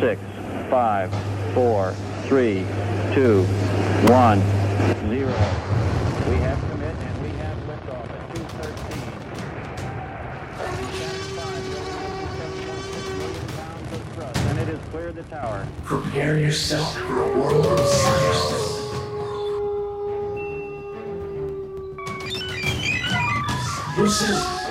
six, five, four, three, two, one, zero. We have commit and we have liftoff at 213. And it has cleared the tower. Prepare yourself for a world of science. This is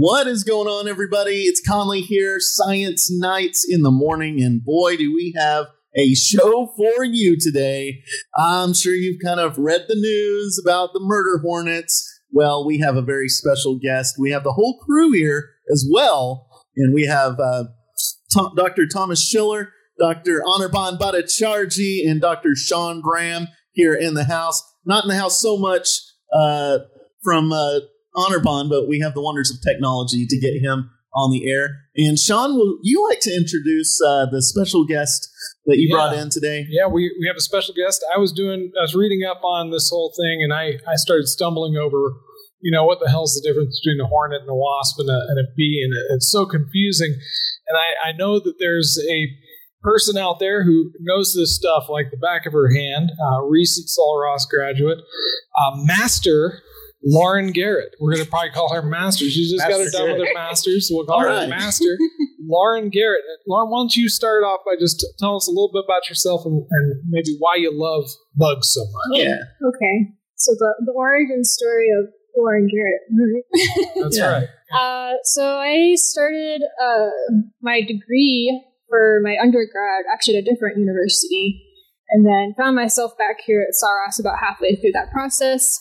What is going on, everybody? It's Conley here, Science Nights in the morning, and boy, do we have a show for you today. I'm sure you've kind of read the news about the murder hornets. Well, we have a very special guest. We have the whole crew here as well, and we have uh, Tom, Dr. Thomas Schiller, Dr. Anirban Bhattacharjee, and Dr. Sean Graham here in the house. Not in the house so much uh, from uh, Anirban, but we have the wonders of technology to get him on the air. And Sean, will you like to introduce uh, the special guest that you Yeah. brought in today? Yeah, we, we have a special guest. I was doing, I was reading up on this whole thing, and I, I started stumbling over, you know, what the hell's the difference between a hornet and a wasp and a, and a bee, and it, it's so confusing. And I, I know that there's a person out there who knows this stuff like the back of her hand, uh, recent Sul Ross graduate, uh, Master Lauren Garrett. We're going to probably call her Master. She just got her Master done with her Master's, so we'll call All her right. Master. Lauren Garrett. Lauren, why don't you start off by just t- tell us a little bit about yourself and, and maybe why you love bugs so much? Yeah. Okay. So the, the origin story of Lauren Garrett. That's Yeah. right. uh, so I started uh, my degree for my undergrad actually at a different university. And then found myself back here at Sul Ross about halfway through that process,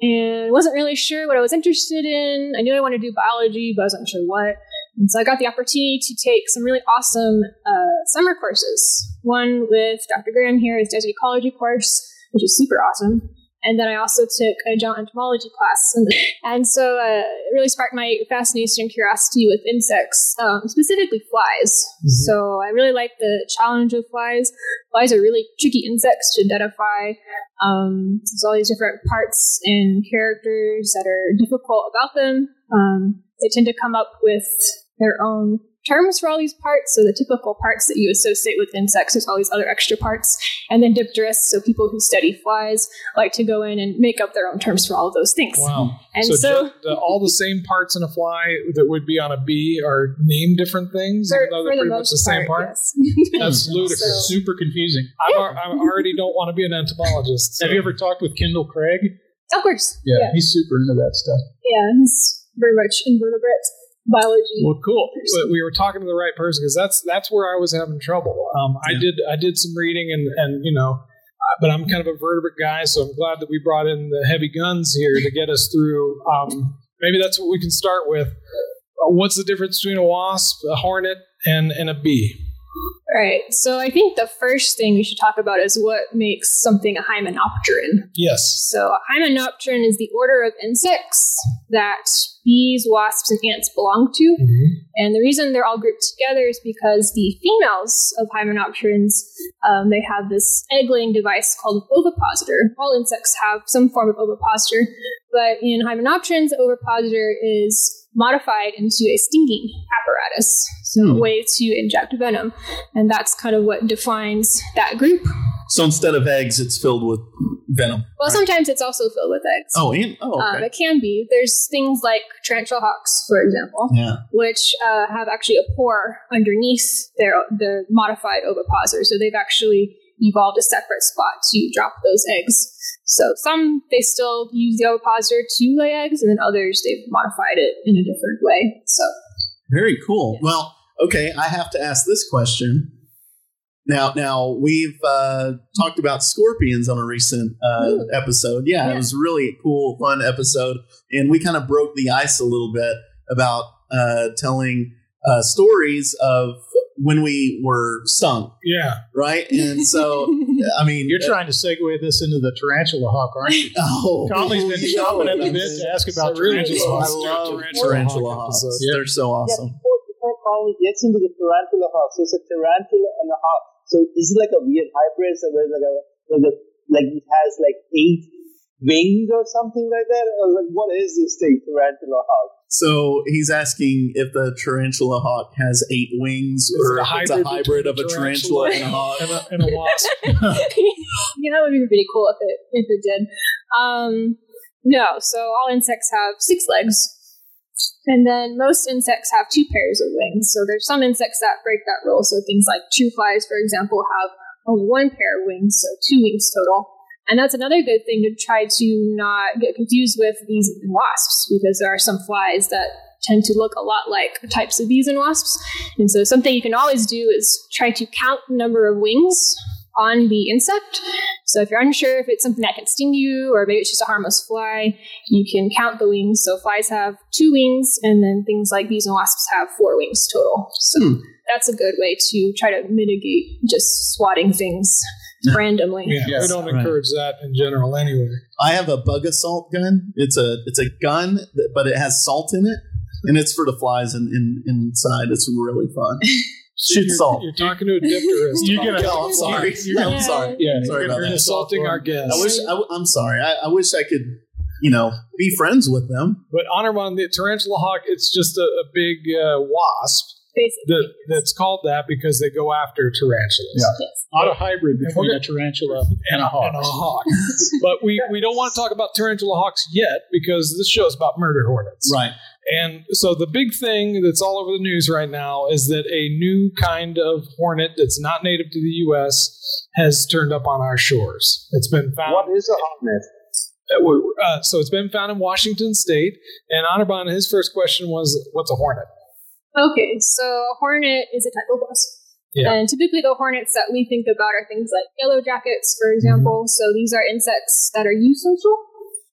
and wasn't really sure what I was interested in. I knew I wanted to do biology, but I wasn't sure what. And so I got the opportunity to take some really awesome uh, summer courses. One with Dr. Graham here, his desert ecology course, which is super awesome. And then I also took a giant entomology class. And, and so uh, it really sparked my fascination and curiosity with insects, um, specifically flies. So I really like the challenge of flies. Flies are really tricky insects to identify. Um, there's all these different parts and characters that are difficult about them. Um, they tend to come up with their own terms for all these parts. So the typical parts that you associate with insects, there's all these other extra parts. And then dipterists, so people who study flies, like to go in and make up their own terms for all of those things. Wow. And so so, the, all the same parts in a fly that would be on a bee are named different things, for, even though they're the pretty much most the same part, part. yes. That's ludicrous. So- Super confusing. I'm, I already don't want to be an entomologist. so- Have you ever talked with Kendall Craig? of course. Yeah, he's super into that stuff. Yeah, he's very much invertebrate biology. Well, cool. We- We were talking to the right person because that's that's where I was having trouble. Um, I did I did some reading and and you know, uh, but I'm kind of a vertebrate guy, so I'm glad that we brought in the heavy guns here to get us through. Um, maybe that's what we can start with. Uh, what's the difference between a wasp, a hornet, and and a bee? Right. So I think the first thing we should talk about is what makes something a hymenopteron. Yes. So a hymenopteron is the order of insects that bees, wasps, and ants belong to. And the reason they're all grouped together is because the females of hymenopterans, um, they have this egg-laying device called ovipositor. All insects have some form of ovipositor, but in hymenopterans, the ovipositor is modified into a stinging apparatus, Hmm. way to inject venom, and that's kind of what defines that group. So instead of eggs, it's filled with venom. Well, sometimes it's also filled with eggs. Oh, and oh, Um, okay. it can be. There's things like tarantula hawks, for example, yeah. which uh, have actually a pore underneath their their modified ovipositor. So they've actually evolved a separate spot to drop those eggs. So some they still use the ovipositor to lay eggs, and then others they've modified it in a different way. So Very cool. Well, okay, I have to ask this question. Now, now we've uh, talked about scorpions on a recent uh, episode. Yeah, it Yeah. was really a cool, fun episode, and we kind of broke the ice a little bit about uh, telling uh, stories of when we were stung, Yeah. right? And so, I mean, You're trying to segue this into the tarantula hawk, aren't you? Oh, Conley's been you know chomping at the it. bit to ask about So tarantula just I hawks. let's do a love tarantula tarantula hawk hawks. episode. They're so awesome. before, before Conley gets into the tarantula hawk, so it's a tarantula and a hawk. So this is like a weird hybrid? So where like a where the, like it has like eight wings or something like that? Or like what is this thing, tarantula hawk? So he's asking if the tarantula hawk has eight wings, Is or it it's a hybrid hybrid of a a tarantula, tarantula and a hawk. and a, and a wasp. yeah, that would be pretty cool if it if it did. Um, no, so all insects have six legs, and then most insects have two pairs of wings. So there's some insects that break that rule. So things like true flies, for example, have only one pair of wings, so two wings total. And that's another good thing to try to not get confused with and wasps, because there are some flies that tend to look a lot like types of bees and wasps. And so something you can always do is try to count the number of wings on the insect. So if you're unsure if it's something that can sting you or maybe it's just a harmless fly, you can count the wings. So flies have two wings, and then things like bees and wasps have four wings total. So Hmm. that's a good way to try to mitigate just swatting things randomly. Yeah, Yes, we don't right. encourage that in general anyway. I have a bug assault gun. It's a it's a gun, that- but it has salt in it, and it's for the flies in, in, inside. It's really fun. Shoot You're, salt. you're talking to a dipterist. You're gonna- Oh, I'm sorry. I'm Yeah. sorry. Yeah, Sorry about You're that. insulting our guests. I wish I, am sorry. I, I wish I could, you know, be friends with them. But Anirban, the tarantula hawk, it's just a, a big uh, wasp that, that's called that because they go after tarantulas. Yeah. Yes. Not a hybrid between a tarantula and a hawk. And a hawk. but we, we don't want to talk about tarantula hawks yet because this show is about murder hornets. Right. And so the big thing that's all over the news right now is that a new kind of hornet that's not native to the U.S. has turned up on our shores. It's been found. What is a hornet? Uh, so it's been found in Washington State. And Anirban, his first question was, "What's a hornet?" Okay, so a hornet is a type of wasp. Yeah. And typically the hornets that we think about are things like yellow jackets, for example. So these are insects that are eusocial.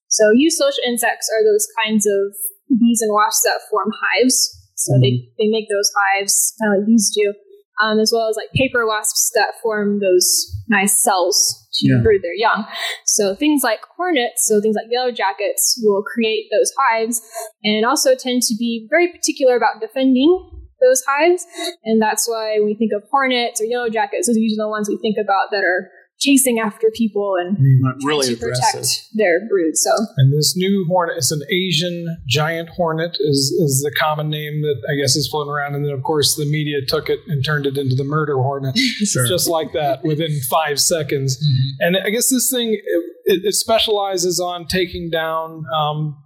So eusocial insects are those kinds of bees and wasps that form hives. So they, they make those hives kind of like bees do, um, as well as like paper wasps that form those nice cells to Yeah. brood their young. So things like hornets, so things like yellow jackets, will create those hives and also tend to be very particular about defending those hives. And that's why when we think of hornets or yellow jackets, those are usually the ones we think about that are chasing after people and Really trying to aggressive. protect their brood. So And this new hornet is an Asian giant hornet, is, is the common name that I guess is floating around. And then, of course, the media took it and turned it into the murder hornet, Sure. just like that within five seconds. And I guess this thing, it, it specializes on taking down um,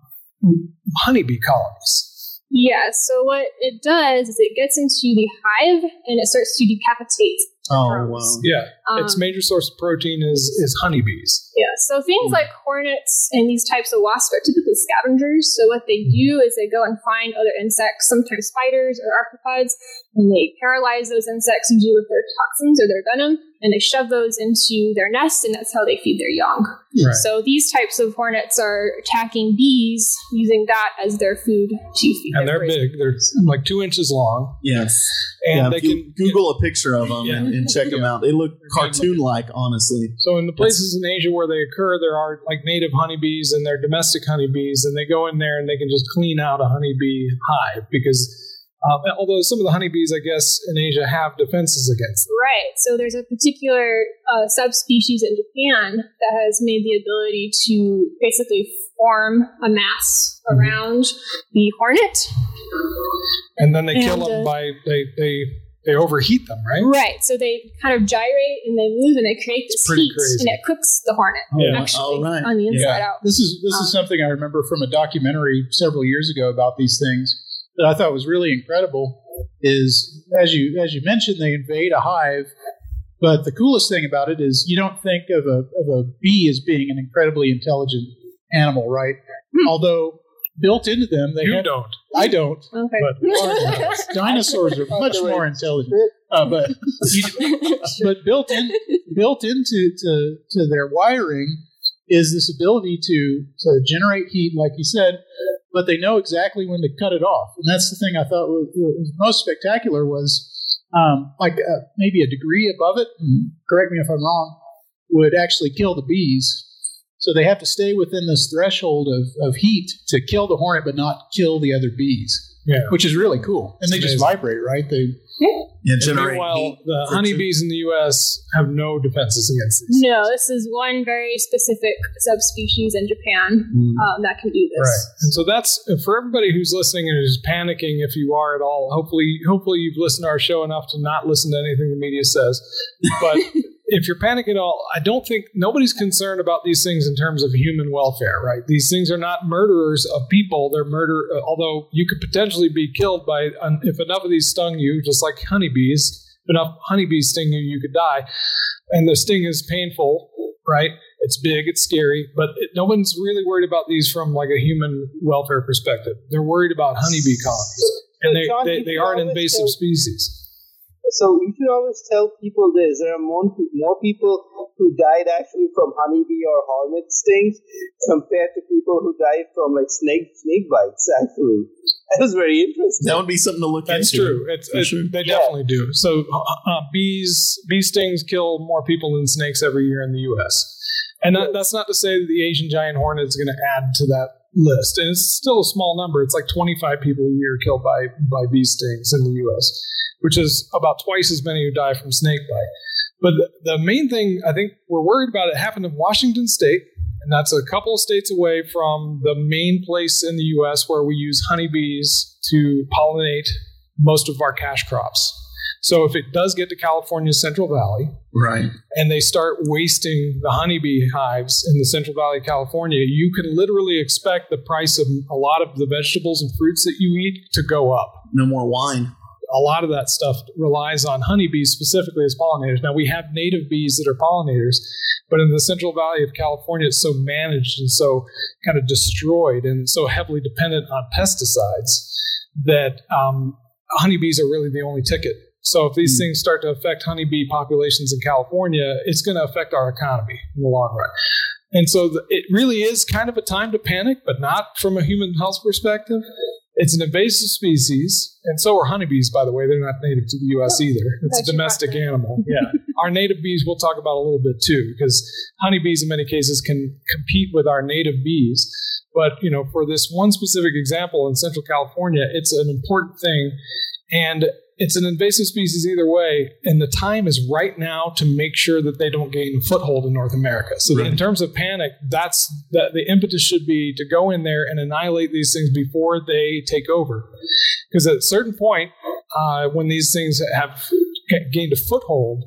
honeybee colonies. yeah, so what it does is it gets into the hive and it starts to decapitate. Oh wow. Um, yeah, Um, its major source of protein is, is honeybees. Yeah, so things hmm. like hornets and these types of wasps are typically scavengers. So what they hmm. do is they go and find other insects, sometimes spiders or arthropods, and they paralyze those insects usually with their toxins or their venom, and they shove those into their nest, and that's how they feed their young. Right. So these types of hornets are attacking bees using that as their food to feed And their they're prey. big. They're like two inches long. Yes. And yeah, they can Google a picture of them Yeah. and, and check them out. They look cartoon-like, honestly. So in the places in Asia where they occur, there are like native honeybees and they're domestic honeybees, and they go in there and they can just clean out a honeybee hive because uh, although some of the honeybees, I guess, in Asia have defenses against them. Right. So there's a particular uh, subspecies in Japan that has made the ability to basically form a mass Mhm. around the hornet. And then they kill them uh, by they they they overheat them, right? Right. So they kind of gyrate and they move and they create this heat, crazy. and it cooks the hornet Yeah. actually Oh, right. on the inside out. This is this Um, is something I remember from a documentary several years ago about these things that I thought was really incredible. Is as you as you mentioned, they invade a hive, but the coolest thing about it is you don't think of a of a bee as being an incredibly intelligent animal, right? Although built into them, they You have, don't. I don't. Okay. But dinosaurs are much more intelligent, uh, but you, but built in built into to, to their wiring is this ability to to generate heat, like you said, but they know exactly when to cut it off, and that's the thing I thought was, most spectacular was um, like uh, maybe a degree above it. and Correct me if I'm wrong. Would actually kill the bees. So they have to stay within this threshold of, of heat to kill the hornet, but not kill the other bees. Yeah. which is really cool. And they just vibrate, right? They Yeah, And generate meanwhile, the for honeybees in the U.S. have no defenses against these. No, this is one very specific subspecies in Japan um, that can do this. Right, and so that's for everybody who's listening and is panicking. If you are at all, hopefully, hopefully you've listened to our show enough to not listen to anything the media says. But if you're panicking at all, I don't think nobody's concerned about these things in terms of human welfare. Right? These things are not murderers of people. They're murder. uh, Although you could potentially be killed by if enough of these stung you, just like honeybees. If enough honeybees sting you, you could die. And the sting is painful, right? It's big, it's scary, but it, no one's really worried about these from like a human welfare perspective. They're worried about honeybee colonies, and they, they, they are an invasive species. So you should always tell people this. There are more, more people who died actually from honeybee or hornet stings compared to people who died from like snake snake bites. Actually, that was very interesting. That would be something to look at. That's into. true. It's, For it- sure. They Yeah. definitely do. So uh, uh, bees bee stings kill more people than snakes every year in the U.S. And that, that's not to say that the Asian giant hornet is going to add to that list. And it's still a small number. It's like 25 people a year killed by by bee stings in the U.S., which is about twice as many who die from snake bite. But the, the main thing I think we're worried about it happened in Washington State, and that's a couple of states away from the main place in the U.S. where we use honeybees to pollinate most of our cash crops. So if it does get to California's Central Valley Right. and they start wasting the honeybee hives in the Central Valley of California, you can literally expect the price of a lot of the vegetables and fruits that you eat to go up No more wine. a lot of that stuff relies on honeybees specifically as pollinators. Now we have native bees that are pollinators, but in the Central Valley of California, it's so managed and so kind of destroyed and so heavily dependent on pesticides that um, honeybees are really the only ticket. So if these hmm. things start to affect honeybee populations in California, it's going to affect our economy in the long run. And so the, it really is kind of a time to panic, but not from a human health perspective. It's an invasive species, and so are honeybees, by the way. They're not native to the U.S. either. It's a domestic animal. Yeah. our native bees we'll talk about a little bit too, because honeybees in many cases can compete with our native bees. But, you know, for this one specific example in Central California, it's an important thing. And it's an invasive species either way, and the time is right now to make sure that they don't gain a foothold in North America. So, in terms of panic, that's the, the impetus should be to go in there and annihilate these things before they take over. Because at a certain point, uh, when these things have gained a foothold,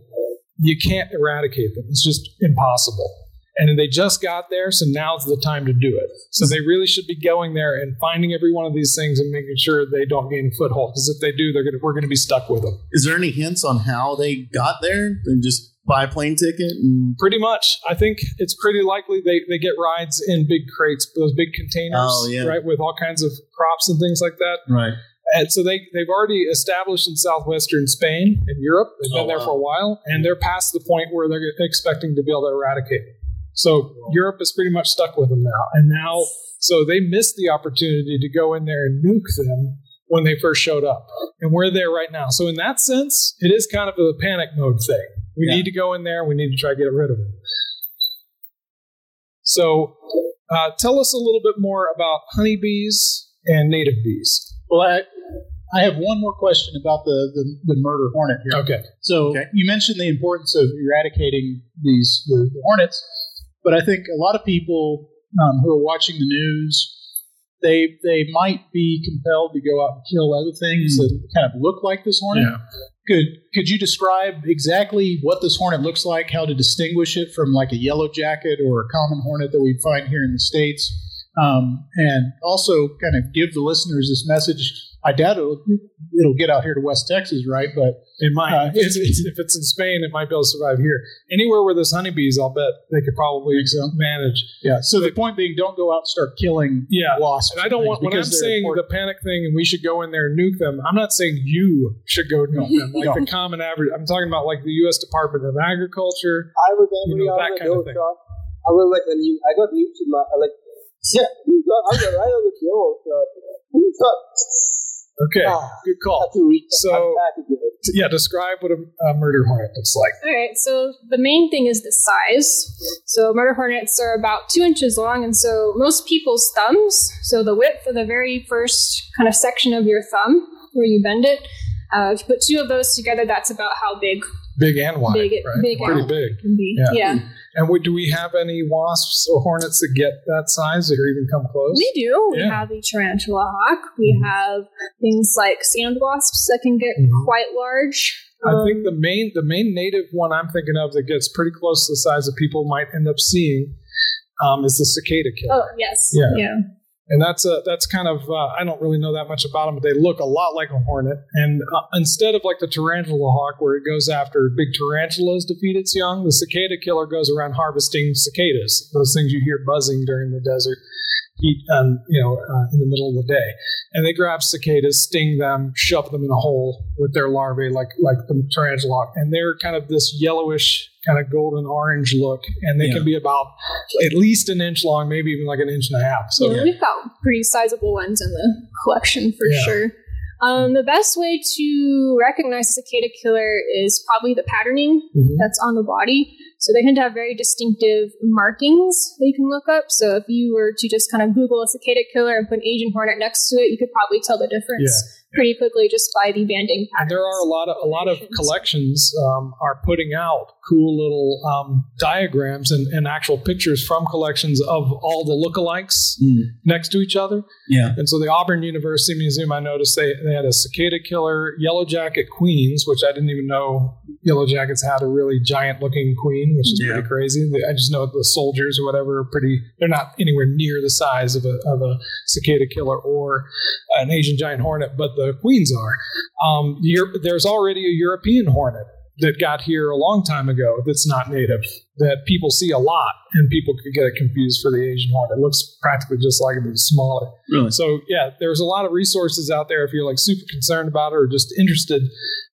you can't eradicate them. It's just impossible. And they just got there, so now's the time to do it. So they really should be going there and finding every one of these things and making sure they don't gain a foothold. Because if they do, they're gonna, we're going to be stuck with them. Is there any hints on how they got there? They just buy a plane ticket and Pretty much, I think it's pretty likely they, they get rides in big crates, those big containers, Oh, yeah. right, with all kinds of crops and things like that. right. And so they, they've already established in southwestern Spain and Europe. They've been Oh, there wow. for a while, and they're past the point where they're expecting to be able to eradicate. So Europe is pretty much stuck with them now. And now, so they missed the opportunity to go in there and nuke them when they first showed up. And we're there right now. So in that sense, it is kind of a panic mode thing. We Yeah. need to go in there. We need to try to get rid of them. So uh, tell us a little bit more about honeybees and native bees. Well, I, I have one more question about the, the, the murder hornet here. Okay. So Okay. you mentioned the importance of eradicating these the, the hornets, but I think a lot of people um, who are watching the news, they they might be compelled to go out and kill other things that kind of look like this hornet. Yeah. Could could you describe exactly what this hornet looks like? How to distinguish it from like a yellow jacket or a common hornet that we find here in the states? Um, and also kind of give the listeners this message. I doubt it'll, it'll get out here to West Texas, right? But It might. Uh, if, it's, if it's in Spain, it might be able to survive here. Anywhere where there's honeybees, I'll bet they could probably so? manage. yeah. So the point being, don't go out and start killing Yeah. wasps. And I don't want, when I'm saying important. the panic thing and we should go in there and nuke them, I'm not saying you should go nuke them. Like No. the common average, I'm talking about like the U.S. Department of Agriculture. I was You know, on that kind of thing. Sean. I was like, when you, I got nuked in my, I like, yeah, you got, I got right on the door, Sean. You got, Okay, Ah, good call. to read So- unpack. Yeah, describe what a, a murder hornet looks like. All right, so the main thing is the size. So murder hornets are about two inches long, and so most people's thumbs, so the width of the very first kind of section of your thumb where you bend it, uh, if you put two of those together, that's about how big Big and wide, Big- right? big Pretty and- big. can be. Yeah. yeah. And would, do we have any wasps or hornets that get that size or even come close? We do. We have the tarantula hawk. We Mhm. have things like sand wasps that can get Mhm. quite large. I Um, think the main the main native one I'm thinking of that gets pretty close to the size that people might end up seeing um, is the cicada killer. Oh yes. Yeah. Yeah. And that's a that's kind of uh, I don't really know that much about them, but they look a lot like a hornet. And uh, instead of like the tarantula hawk, where it goes after big tarantulas to feed its young, the cicada killer goes around harvesting cicadas, those things you hear buzzing during the desert heat, um, you know, uh, in the middle of the day. And they grab cicadas, sting them, shove them in a hole with their larvae, like like the tarantula hawk, and they're kind of this yellowish. Kind of golden orange look, and they Yeah. can be about at least an inch long, maybe even like an inch and a half. So yeah, we've got pretty sizable ones in the collection for Yeah. sure. Um, the best way to recognize a cicada killer is probably the patterning Mhm. that's on the body. So they tend to have very distinctive markings that you can look up. So if you were to just kind of Google a cicada killer and put an Asian hornet next to it, you could probably tell the difference pretty quickly just by the banding And there are a lot of a lot of collections um, are putting out cool little um, diagrams and, and actual pictures from collections of all the lookalikes Mm. next to each other. Yeah. And so the Auburn University Museum, I noticed they, they had a cicada killer, yellow jacket queens, which I didn't even know yellow jackets had a really giant looking queen, which is Yeah. pretty crazy. I just know the soldiers or whatever are pretty, they're not anywhere near the size of a, of a cicada killer or an Asian giant hornet, but the queens are. Um, there's already a European hornet that got here a long time ago that's not native that people see a lot and people could get it confused for the Asian hornet. It looks practically just like it, but it's smaller. Really? So yeah, there's a lot of resources out there if you're like super concerned about it or just interested.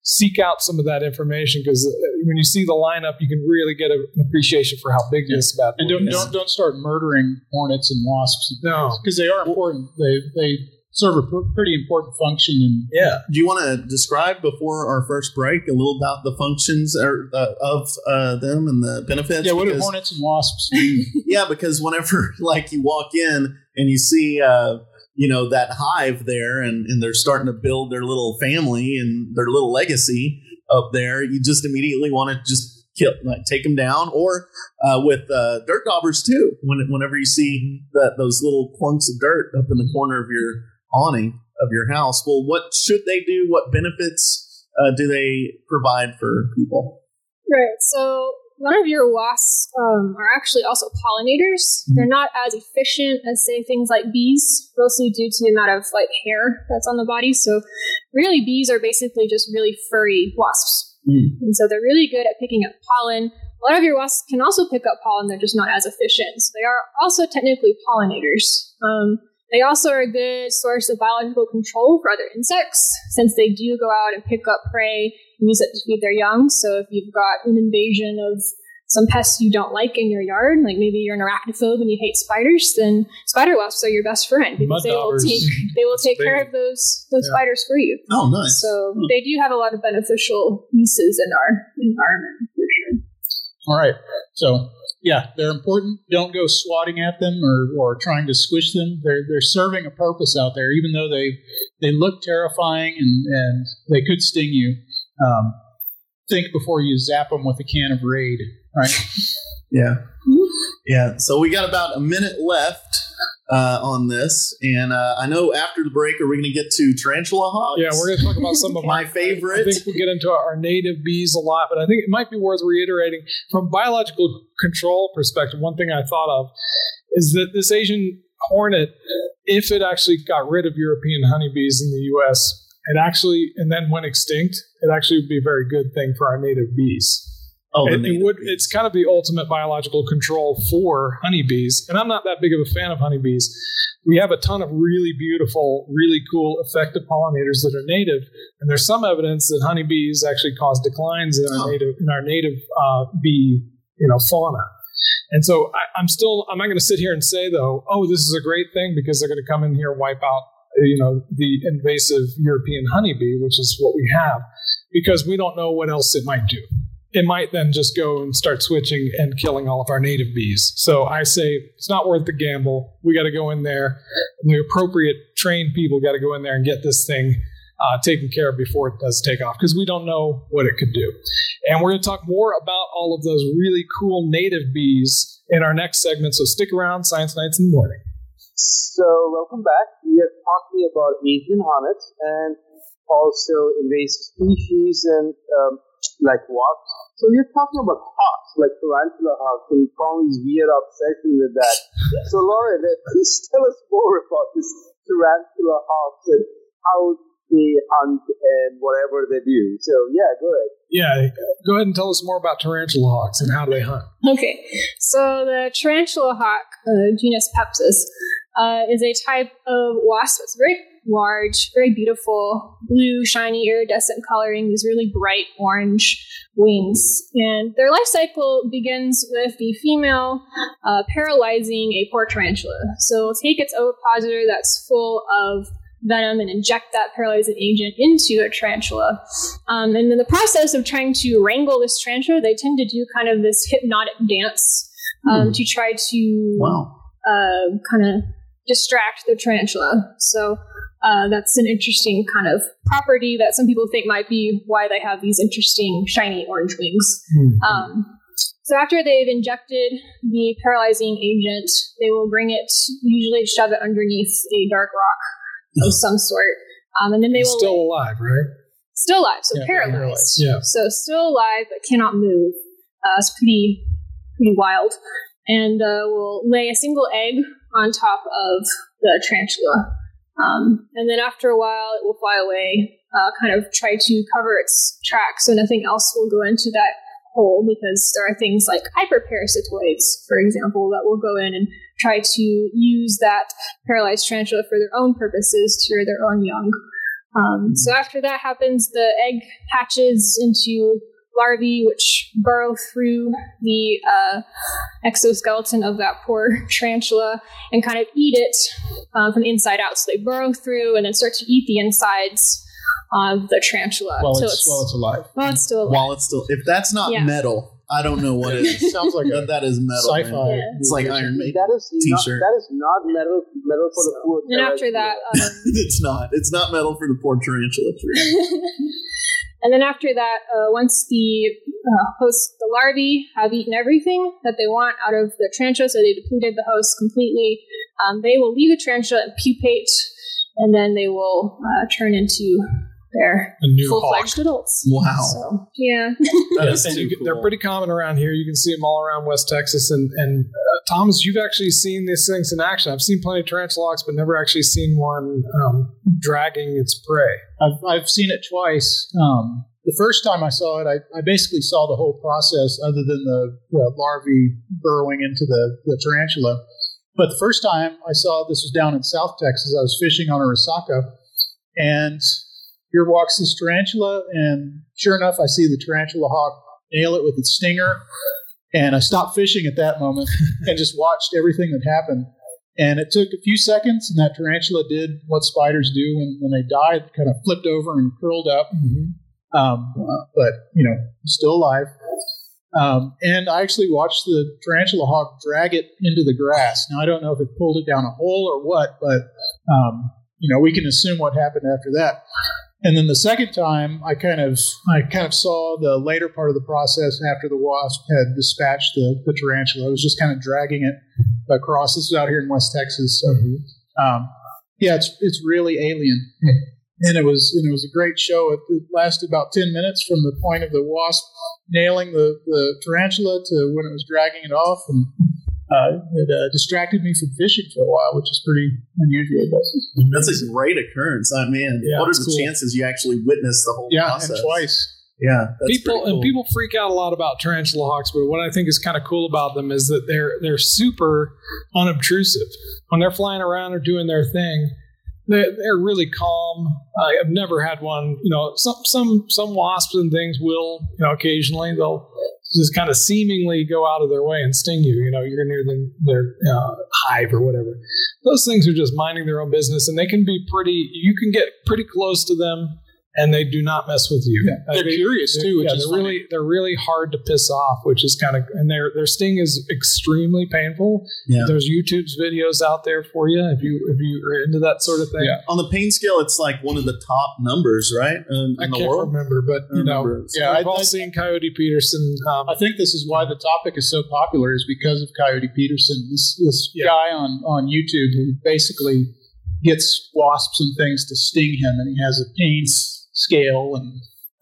Seek out some of that information because uh, when you see the lineup, you can really get an appreciation for how big this bad And don't is. don't don't start murdering hornets and wasps No. because they are important. They they serve a pr- pretty important function. And Yeah. Do you want to describe before our first break a little about the functions or, uh, of uh, them and the benefits? yeah, what do Because- hornets and wasps do? yeah, because whenever like you walk in and you see uh, you know that hive there, and, and they're starting to build their little family and their little legacy up there, you just immediately want to just kill, like take them down, or uh, with uh, dirt daubers too. When whenever you see that those little clumps of dirt up in the corner of your awning of your house, well, what should they do? What benefits uh, do they provide for people? Right. So none of your wasps um, are actually also pollinators. They're not as efficient as say things like bees, mostly due to the amount of like hair that's on the body. So really, bees are basically just really furry wasps, Mm. and so they're really good at picking up pollen. A lot of your wasps can also pick up pollen; they're just not as efficient. So they are also technically pollinators. Um, they also are a good source of biological control for other insects, since they do go out and pick up prey and use it to feed their young. So if you've got an invasion of some pests you don't like in your yard, like maybe you're an arachnophobe and you hate spiders, then spider wasps are your best friend because Mud they will take they will take care of those those Yeah. spiders for you. Oh, nice. So they do have a lot of beneficial uses in our environment for sure. All right. So yeah, they're important. Don't go swatting at them or, or trying to squish them. They're they're serving a purpose out there, even though they they look terrifying and, and they could sting you. Um, think before you zap them with a can of Raid. Right. Yeah. Yeah. So we got about a minute left uh, on this. And uh, I know after the break, are we going to get to tarantula hawks? Yeah, we're going to talk about some of My favorite. I think we'll get into our native bees a lot, but I think it might be worth reiterating from biological control perspective. One thing I thought of is that this Asian hornet, if it actually got rid of European honeybees in the U.S., it actually and then went extinct. It actually would be a very good thing for our native bees. Oh, it, it would. It's kind of the ultimate biological control for honeybees, and I'm not that big of a fan of honeybees. We have a ton of really beautiful, really cool, effective pollinators that are native, and there's some evidence that honeybees actually cause declines in our Oh. native in our native uh, bee, you know, fauna. And so I, I'm still I'm not going to sit here and say though, oh, this is a great thing because they're going to come in here and wipe out you know, the invasive European honeybee, which is what we have, because we don't know what else it might do. It might then just go and start switching and killing all of our native bees. So I say it's not worth the gamble. We got to go in there. The appropriate trained people got to go in there and get this thing uh, taken care of before it does take off because we don't know what it could do. And we're going to talk more about all of those really cool native bees in our next segment. So stick around, Science Nights in the Morning. So, welcome back. We are talking about Asian hornets and also invasive species and um, like what? So, you're talking about hawks, like tarantula hawks, and Conley's weird obsession with that. So, Laura, please tell us more about this tarantula hawks and how they hunt and whatever they do. So, yeah, go ahead. Yeah, go ahead and tell us more about tarantula hawks and how do they hunt. Okay, so the tarantula hawk, uh, genus Pepsis, uh, is a type of wasp that's very large, very beautiful, blue, shiny, iridescent coloring, these really bright orange wings. And their life cycle begins with the female uh, paralyzing a poor tarantula. So it'll take its ovipositor that's full of venom and inject that paralyzing agent into a tarantula. Um, and in the process of trying to wrangle this tarantula, they tend to do kind of this hypnotic dance um, Hmm. to try to Wow. uh, kind of distract the tarantula. So uh, that's an interesting kind of property that some people think might be why they have these interesting shiny orange wings. Um, so after they've injected the paralyzing agent, they will bring it, usually shove it underneath a dark rock of some sort, um, and then they It's will still alive, right? still alive, so Yeah, paralyzed. paralyzed. Yeah. So still alive but cannot move. Uh, it's pretty pretty wild, and uh, will lay a single egg on top of the tarantula, um, and then after a while it will fly away. Uh, kind of try to cover its tracks so nothing else will go into that hole because there are things like hyperparasitoids, for example, that will go in and try to use that paralyzed tarantula for their own purposes to rear their own young. Um, so after that happens, the egg hatches into larvae, which burrow through the uh, exoskeleton of that poor tarantula and kind of eat it uh, from the inside out. So they burrow through and then start to eat the insides of the tarantula. While till it's, while it's alive. while it's still alive. While it's still, if that's not Yeah. metal, I don't know what is. Sounds like That- a that is metal. sci-fi. Yeah. It's like Iron Maiden. That is not, T-shirt. that is not metal metal for the poor. and after that, um, it's not. It's not metal for the poor tarantula. and then after that, uh, once the uh, host, the larvae have eaten everything that they want out of the tarantula, so they depleted the host completely, um, they will leave the tarantula and pupate, and then they will uh, turn into their A new full hawk. fledged adults. Wow. So, yeah. That Yeah, is and too cool. They're pretty common around here. You can see them all around West Texas. And, and uh, Thomas, you've actually seen these things in action. I've seen plenty of tarantula hawks, but never actually seen one um, dragging its prey. I've, I've seen it twice. Um, the first time I saw it, I, I basically saw the whole process other than the, the larvae burrowing into the, the tarantula. But the first time I saw this was down in South Texas. I was fishing on a Resaca, and here walks this tarantula, and sure enough, I see the tarantula hawk nail it with its stinger. And I stopped fishing at that moment and just watched everything that happened. And it took a few seconds, and that tarantula did what spiders do when, when they die, it kind of flipped over and curled up. Um, but, you know, still alive. Um, and I actually watched the tarantula hawk drag it into the grass. Now, I don't know if it pulled it down a hole or what, but, um, you know, we can assume what happened after that. And then the second time, I kind of, I kind of saw the later part of the process after the wasp had dispatched the, the tarantula. It was just kind of dragging it across. This was out here in West Texas, so um, yeah, it's it's really alien, and it was and it was a great show. It, it lasted about ten minutes from the point of the wasp nailing the, the tarantula to when it was dragging it off, and uh, it uh, distracted me from fishing for a while, which is pretty unusual. But, That's a great occurrence. I mean, Yeah, what are the cool. chances you actually witness the whole yeah, process? and twice. Yeah, that's people cool. and people freak out a lot about tarantula hawks, but what I think is kind of cool about them is that they're they're super unobtrusive when they're flying around or doing their thing. They're, they're really calm. I have never had one. You know, some some some wasps and things will you know occasionally they'll just kind of seemingly go out of their way and sting you. You know, you're near the, their uh, hive or whatever. Those things are just minding their own business, and they can be pretty. You can get pretty close to them, and they do not mess with you. Uh, They're they- curious too, which yeah, is they're funny. really they're really hard to piss off, which is kind of and their their sting is extremely painful. Yeah. There's YouTube's videos out there for you if you if you are into that sort of thing. Yeah. On the pain scale, it's like one of the top numbers, right? In, I in the can't world. remember, but I you know, remember. Yeah, we've I- all I- seen Coyote Peterson. Um, I think this is why the topic is so popular is because of Coyote Peterson, this, this Yeah. guy on, on YouTube who basically gets wasps and things to sting him, and he has a pain scale. And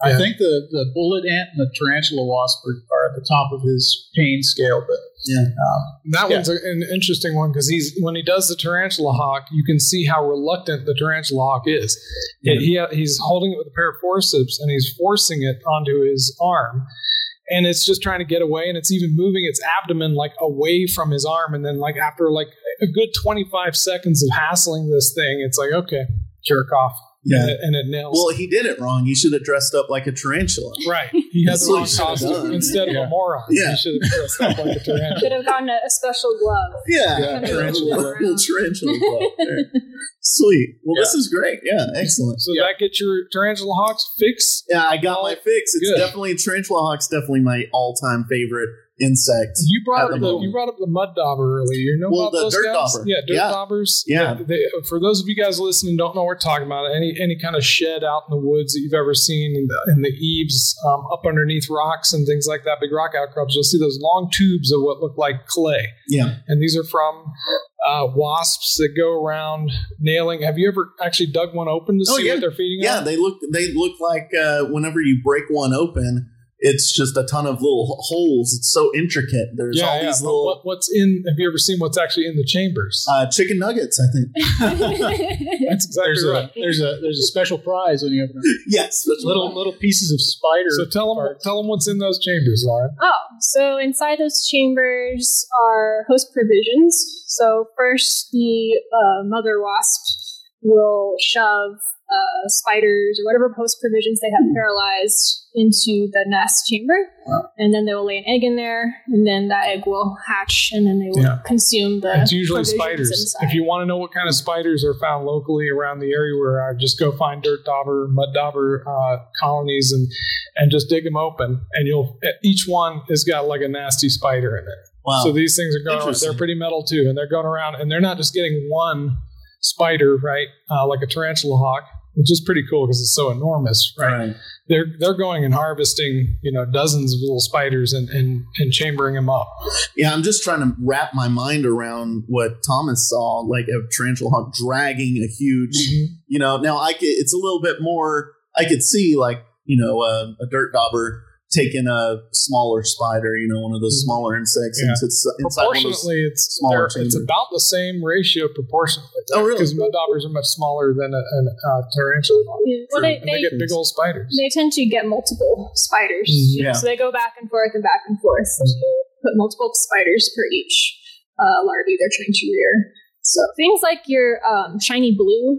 I think the, the bullet ant and the tarantula wasp are, are at the top of his pain scale. But Yeah. um, That Yeah. one's an interesting one because he's when he does the tarantula hawk, you can see how reluctant the tarantula hawk is. He- He, he's holding it with a pair of forceps and he's forcing it onto his arm, and it's just trying to get away, and it's even moving its abdomen like away from his arm, and then like after like a good twenty five seconds of hassling this thing, it's like okay, jerk off, Yeah. and it, and it nails. Well, he did it wrong. He should have dressed up like a tarantula. Right, he had That's the wrong he should have costume done. instead of a moron. Yeah. he should have dressed up like a tarantula. Should have gotten a, a special glove. Yeah, Yeah, tarantula, tarantula. little tarantula. glove there. Sweet. Well, this is great. Yeah, excellent. So that gets your tarantula hawks fix. Yeah, I got my fix. It's Good. definitely tarantula hawk's definitely my all-time favorite insect. You brought up the moment. you brought up the mud dauber earlier. You know Well, about the those dirt guys? dauber. Yeah, dirt Yeah. daubers. Yeah. They- they- for those of you guys listening, don't know what we're talking about. Any any kind of shed out in the woods that you've ever seen in the, in the eaves, um, up underneath rocks and things like that, big rock outcrops, you'll see those long tubes of what look like clay, Yeah. and these are from uh, wasps that go around nailing. Have you ever actually dug one open to Oh, see yeah. what they're feeding on? Yeah, on? they look they look like uh, whenever you break one open, it's just a ton of little holes. It's so intricate. There's yeah, all yeah. these little what, what's in? Have you ever seen what's actually in the chambers? uh, chicken nuggets. I think. That's exactly there's right. a there's a there's a special prize when you open it. yes, that's little little pieces of spider. So tell them, tell them what's in those chambers, Lauren. Oh, so inside those chambers are host provisions. So first, the uh, mother wasp will shove uh, spiders or whatever host provisions they have paralyzed into the nest chamber, and then they will lay an egg in there, and then that egg will hatch, and then they will Yeah. consume the. It's usually spiders. inside. If you want to know what kind of spiders are found locally around the area where I just go find dirt dauber, mud dauber uh, colonies and and just dig them open, and you'll each one has got like a nasty spider in it. wow. So these things are going. They're pretty metal too, and they're going around, and they're not just getting one spider, right? Uh, like a tarantula hawk, which is pretty cool because it's so enormous, right? right. They're they're going and harvesting, you know, dozens of little spiders and and, and chambering them up. Yeah, I'm just trying to wrap my mind around what Thomas saw, like a tarantula hawk dragging a huge. You know, now I could. It's a little bit more. I could see like you know a, a dirt dauber taking a smaller spider, you know, one of those smaller insects Yeah. into, inside one of those. proportionately, it's smaller it's about the same ratio proportionally. Oh, really? Because mud daubers are much smaller than a, an uh, tarantula. hawk. Yeah, well, they, and they, they, get big old spiders. they tend to get multiple spiders. Mhm. Yeah. So they go back and forth and back and forth to put multiple spiders per each uh, larvae they're trying to rear. So things like your um, shiny blue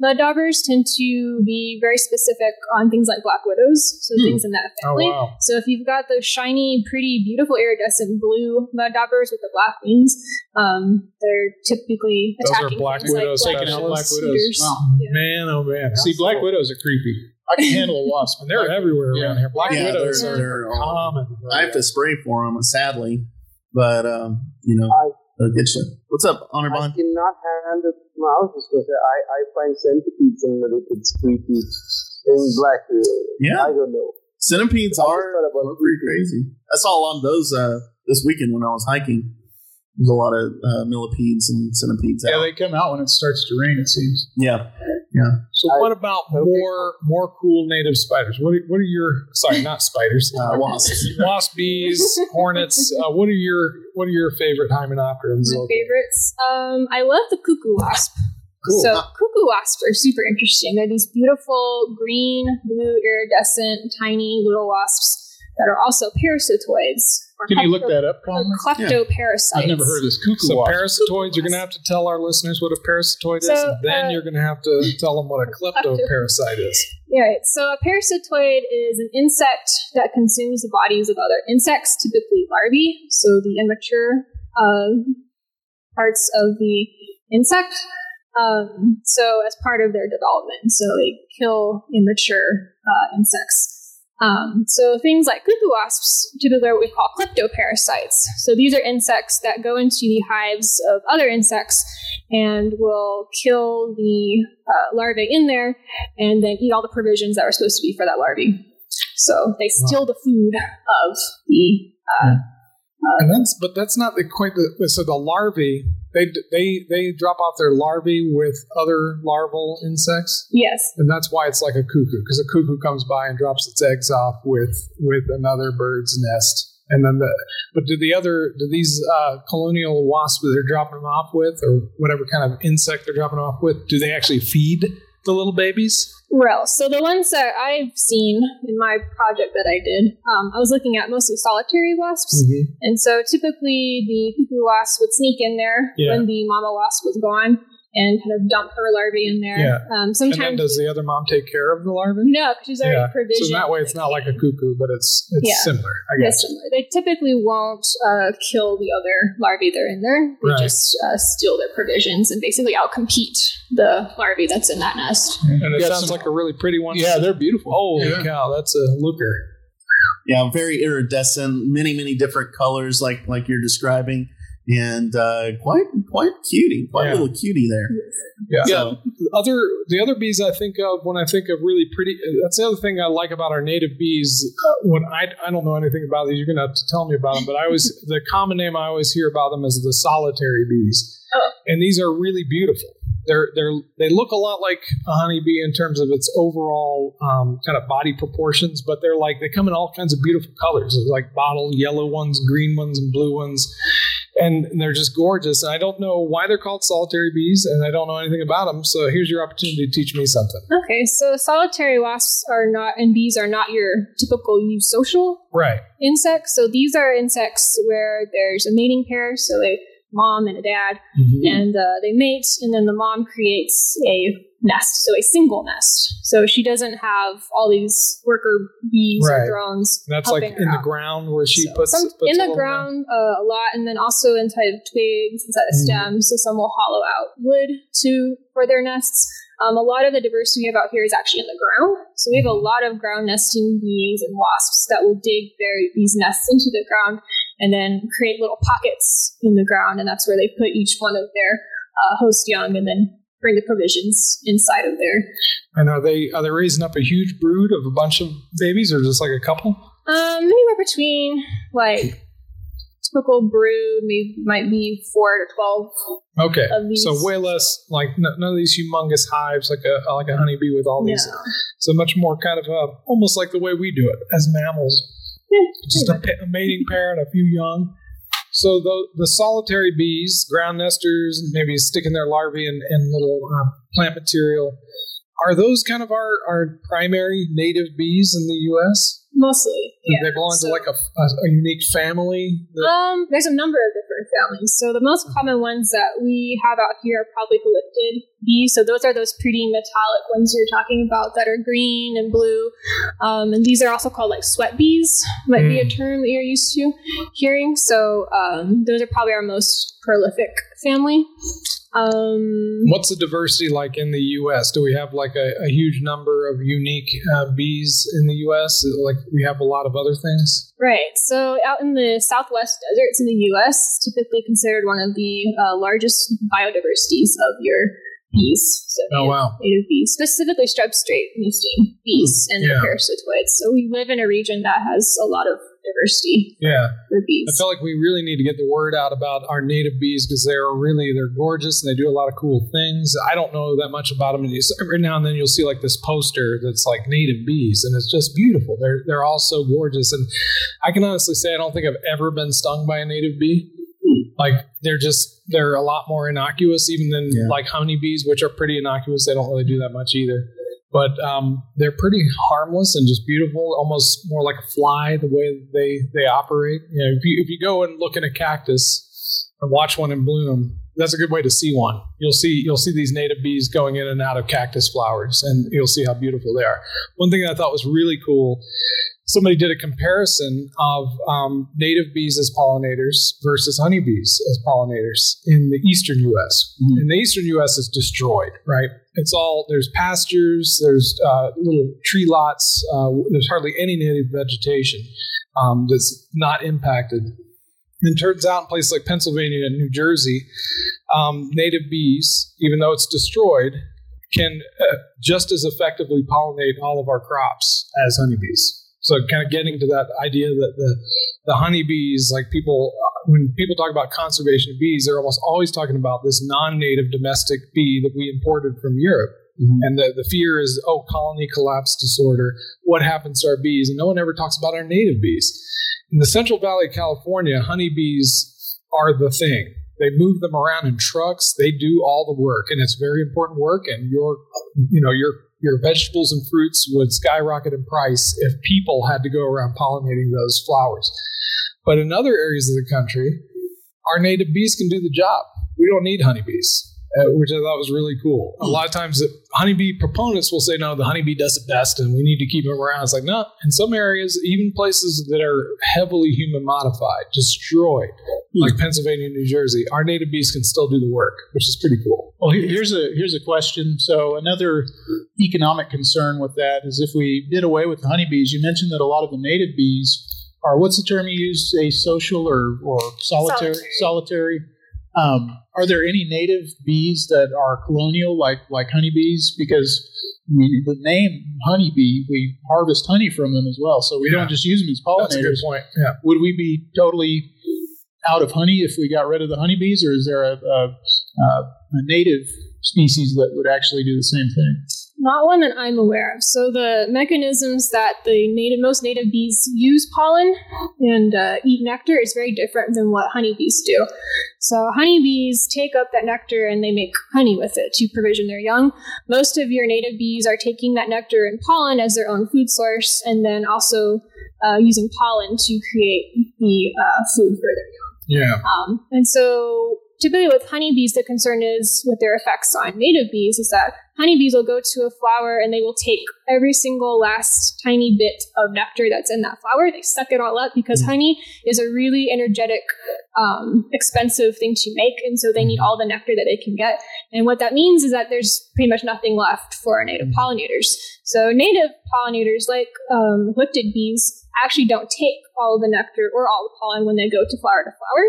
mud daubers tend to be very specific on things like black widows, so Hmm. things in that oh family. wow! So if you've got those shiny, pretty, beautiful iridescent blue mud daubers with the black wings, um, they're typically attacking Those are black things like widows, black taking out black widows, widows. Wow. Yeah. Man, oh man! See, black widows are creepy. I can handle a wasp, And they're everywhere Yeah. around here. Black Yeah, widows they're- are they're all- common. I have to spray for them, sadly, but um, you know, they'll get. What's up, Honor I cannot handle. No, I was just going to say, I, I find centipedes and millipedes creepy in black. Yeah. I don't know. Centipedes are, thought about are pretty crazy. I saw a lot of those uh, this weekend when I was hiking. There's a lot of uh, millipedes and centipedes Yeah, out. they come out when it starts to rain. It seems. Yeah, So I- what about more more cool native spiders? What are, what are your sorry not spiders uh, wasps. wasp bees hornets? Uh, what are your what are your favorite hymenopterans? My favorites. Um, I love the cuckoo wasp. Cool. So cuckoo wasps are super interesting. They're these beautiful green, blue, iridescent, tiny little wasps that are also parasitoids. Or Can you look that up, or Colin? Kleptoparasites. I've never heard of this cuckoo So wasp. parasitoids, you're going to have to tell our listeners what a parasitoid is, and then uh, you're going to have to tell them what a kleptoparasite is. Yeah, so a parasitoid is an insect that consumes the bodies of other insects, typically larvae, so the immature uh, parts of the insect. Um, so as part of their development, so they kill immature uh, insects. Um, so things like cuckoo wasps typically are what we call kleptoparasites. So these are insects that go into the hives of other insects and will kill the uh, larvae in there and then eat all the provisions that were supposed to be for that larvae. So they steal the food of the. Uh, and that's but that's not the quite the so the larvae they they they drop off their larvae with other larval insects? Yes, and that's why it's like a cuckoo because a cuckoo comes by and drops its eggs off with with another bird's nest. And then the but do the other do these uh, colonial wasps that they're dropping them off with or whatever kind of insect they're dropping off with do they actually feed the little babies Well, so the ones that I've seen in my project that I did, um, I was looking at mostly solitary wasps. Mm-hmm. And so typically the cuckoo wasp would sneak in there Yeah. when the mama wasp was gone and kind of dump her larvae in there. Yeah. Um, and sometimes then does the other mom take care of the larvae no, 'cause she's already yeah provisioned. so that way it's not like a cuckoo but it's it's Yeah. similar i guess Yes, they typically won't uh, kill the other larvae that are in there. They Right. just uh, steal their provisions and basically outcompete the larvae that's in that nest. and it Yeah, sounds some- like a really pretty one Yeah, they're beautiful. holy Yeah. cow that's a looker Yeah, very iridescent, many many different colors, like like you're describing, and uh, quite quite cutie, quite Yeah. a little cutie there. Yeah. So, The other the other bees I think of when I think of really pretty that's the other thing I like about our native bees when I I don't know anything about these you're gonna have to tell me about them but I always the common name I always hear about them is the solitary bees Oh. and these are really beautiful they're they're they look a lot like a honeybee in terms of its overall um, kind of body proportions but they're like they come in all kinds of beautiful colors There's like bottle yellow ones green ones and blue ones and they're just gorgeous. And I don't know why they're called solitary bees, and I don't know anything about them. So here's your opportunity to teach me something. Okay, so solitary wasps are not, and bees are not your typical eusocial Right. insects. So these are insects where there's a mating pair, so a mom and a dad, and uh, they mate, and then the mom creates a nest, so a single nest. So she doesn't have all these worker bees Right. or drones. That's like in the out. ground where she So puts, some puts in the ground uh, a lot, and then also inside of twigs, inside of Mhm. stems. So some will hollow out wood to for their nests. Um, a lot of the diversity we have out here is actually in the ground. So we have a Mm-hmm. lot of ground nesting bees and wasps that will dig their these nests into the ground and then create little pockets in the ground, and that's where they put each one of their uh, host young, and then bring the provisions inside of there. And are they are they raising up a huge brood of a bunch of babies, or just like a couple? Um, anywhere between like typical brood, maybe might be four to twelve Okay, so way less like none of these humongous hives like a like a honeybee with all these. So much more kind of uh, almost like the way we do it as mammals. Just a, a mating pair and a few young. So the the solitary bees, ground nesters, maybe sticking their larvae in, in little uh, plant material. Are those kind of our, our primary native bees in the U.S.? Mostly. Yeah. they belong So- to like a, a, a unique family? Um, there's a number of different families. So the most common ones that we have out here are probably halictid bees. So those are those pretty metallic ones you're talking about that are green and blue. Um, and these are also called like sweat bees, might be a term that you're used to hearing. So um, those are probably our most prolific family. Um, What's the diversity like in the U.S.? Do we have like a, a huge number of unique uh, bees in the U.S.? Like we have a lot of other things. Right. So out in the southwest deserts in the U.S., typically considered one of the uh, largest biodiversities of your bees. So Oh, native- wow. Native bees, specifically striped-straight nesting bees and Yeah. their parasitoids. So we live in a region that has a lot of diversity Yeah. for bees. I feel like we really need to get the word out about our native bees because they're really they're gorgeous and they do a lot of cool things. I don't know that much about them. Every now and then you'll see like this poster that's like native bees, and it's just beautiful. They're they're all so gorgeous, and I can honestly say I don't think I've ever been stung by a native bee. Like they're just they're a lot more innocuous even than Yeah. like honeybees, which are pretty innocuous. They don't really do that much either. But um, they're pretty harmless and just beautiful, almost more like a fly the way they they operate. You know, if you if you go and look at a cactus and watch one in bloom, that's a good way to see one. You'll see you'll see these native bees going in and out of cactus flowers, and you'll see how beautiful they are. One thing I thought was really cool. Somebody did a comparison of um, native bees as pollinators versus honeybees as pollinators in the eastern U.S. Mhm. And the eastern U.S. is destroyed, right? It's all there's pastures, there's uh, little tree lots, uh, there's hardly any native vegetation um, that's not impacted. And it turns out in places like Pennsylvania and New Jersey, um, native bees, even though it's destroyed, can uh, just as effectively pollinate all of our crops as honeybees. So, kind of getting to that idea that the the honeybees, like people, when people talk about conservation of bees, they're almost always talking about this non-native domestic bee that we imported from Europe. Mhm. And the, the fear is, oh, colony collapse disorder. What happens to our bees? And no one ever talks about our native bees. In the Central Valley of California, honeybees are the thing. They move them around in trucks. They do all the work, and it's very important work. And your, you know, your your vegetables and fruits would skyrocket in price if people had to go around pollinating those flowers. But in other areas of the country, our native bees can do the job. We don't need honeybees, uh, which I thought was really cool. A lot of times, honeybee proponents will say, "No, the honeybee does it best, and we need to keep them around." It's like, no. In some areas, even places that are heavily human modified, destroyed, like Pennsylvania and New Jersey, our native bees can still do the work, which is pretty cool. Well, here's a here's a question. So another economic concern with that is if we did away with the honeybees. You mentioned that a lot of the native bees are what's the term you use? A social or or solitary Solitary. solitary. Um, are there any native bees that are colonial like like honeybees? Because we, the name honeybee, we harvest honey from them as well. So we Yeah. don't just use them as pollinators. That's a good point. Yeah. Would we be totally out of honey if we got rid of the honeybees, or is there a, a, a native species that would actually do the same thing? Not one that I'm aware of. So the mechanisms that the native most native bees use pollen and uh, eat nectar is very different than what honeybees do. So honeybees take up that nectar and they make honey with it to provision their young. Most of your native bees are taking that nectar and pollen as their own food source, and then also uh, using pollen to create the uh, food for their young. Yeah. um, and so typically with honeybees, the concern is with their effects on native bees is that honeybees will go to a flower and they will take every single last tiny bit of nectar that's in that flower. They suck it all up because honey is a really energetic, um, expensive thing to make. And so they need all the nectar that they can get. And what that means is that there's pretty much nothing left for our native pollinators. So native pollinators like um, lifted bees actually don't take all of the nectar or all the pollen when they go to flower to flower.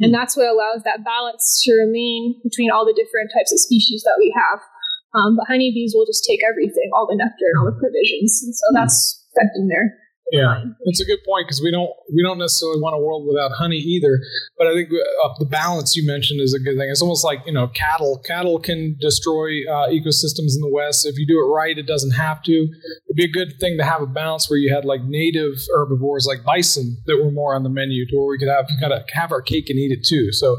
And that's what allows that balance to remain between all the different types of species that we have. Um, but honeybees will just take everything, all the nectar and all the provisions. And so that's affecting their Yeah, it's a good point because we don't we don't necessarily want a world without honey either. But I think uh, the balance you mentioned is a good thing. It's almost like you know cattle. Cattle can destroy uh, ecosystems in the West. If you do it right, it doesn't have to. It'd be a good thing to have a balance where you had like native herbivores like bison that were more on the menu, to where we could have kind of have our cake and eat it too. So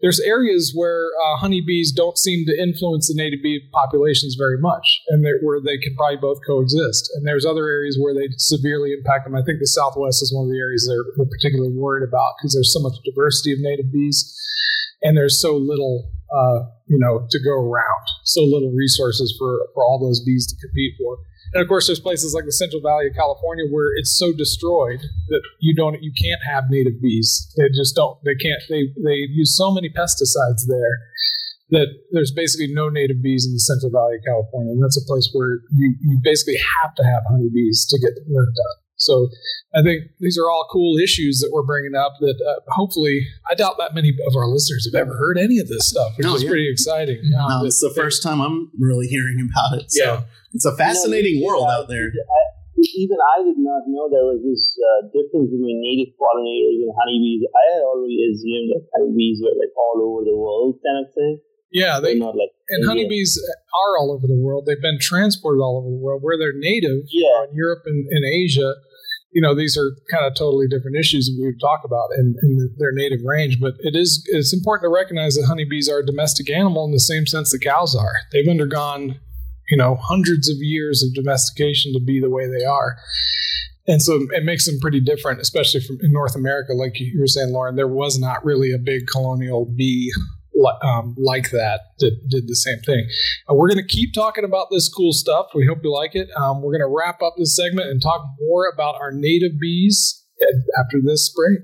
there's areas where uh, honeybees don't seem to influence the native bee populations very much, and where they can probably both coexist. And there's other areas where they severely impact them. I think the Southwest is one of the areas they're, they're particularly worried about because there's so much diversity of native bees, and there's so little, uh, you know, to go around, so little resources for for all those bees to compete for. And of course, there's places like the Central Valley of California where it's so destroyed that you don't, you can't have native bees. They just don't. They can't. They they use so many pesticides there that there's basically no native bees in the Central Valley of California, and that's a place where you, you basically have to have honeybees to get the work done. So I think these are all cool issues that we're bringing up. That uh, hopefully, I doubt that many of our listeners have ever heard any of this stuff, which No, is yeah. pretty exciting. Um, No, it's the first time I'm really hearing about it. So Yeah. it's a fascinating No, world yeah, out there. I- even I did not know there was this uh, difference between native pollinators and honeybees. I had already assumed that honeybees were like all over the world kind of thing. Yeah, They're not like and Indian. honeybees are all over the world. They've been transported all over the world. Where they're native, Yeah. in Europe and, and Asia, you know, these are kind of totally different issues that we would talk about in, in their native range. But it is it's important to recognize that honeybees are a domestic animal in the same sense that cows are. They've undergone, you know, hundreds of years of domestication to be the way they are. And so it makes them pretty different, especially from in North America. Like you were saying, Lauren, there was not really a big colonial bee um, like that that did the same thing. Uh, we're going to keep talking about this cool stuff. We hope you like it. Um, we're going to wrap up this segment and talk more about our native bees after this break.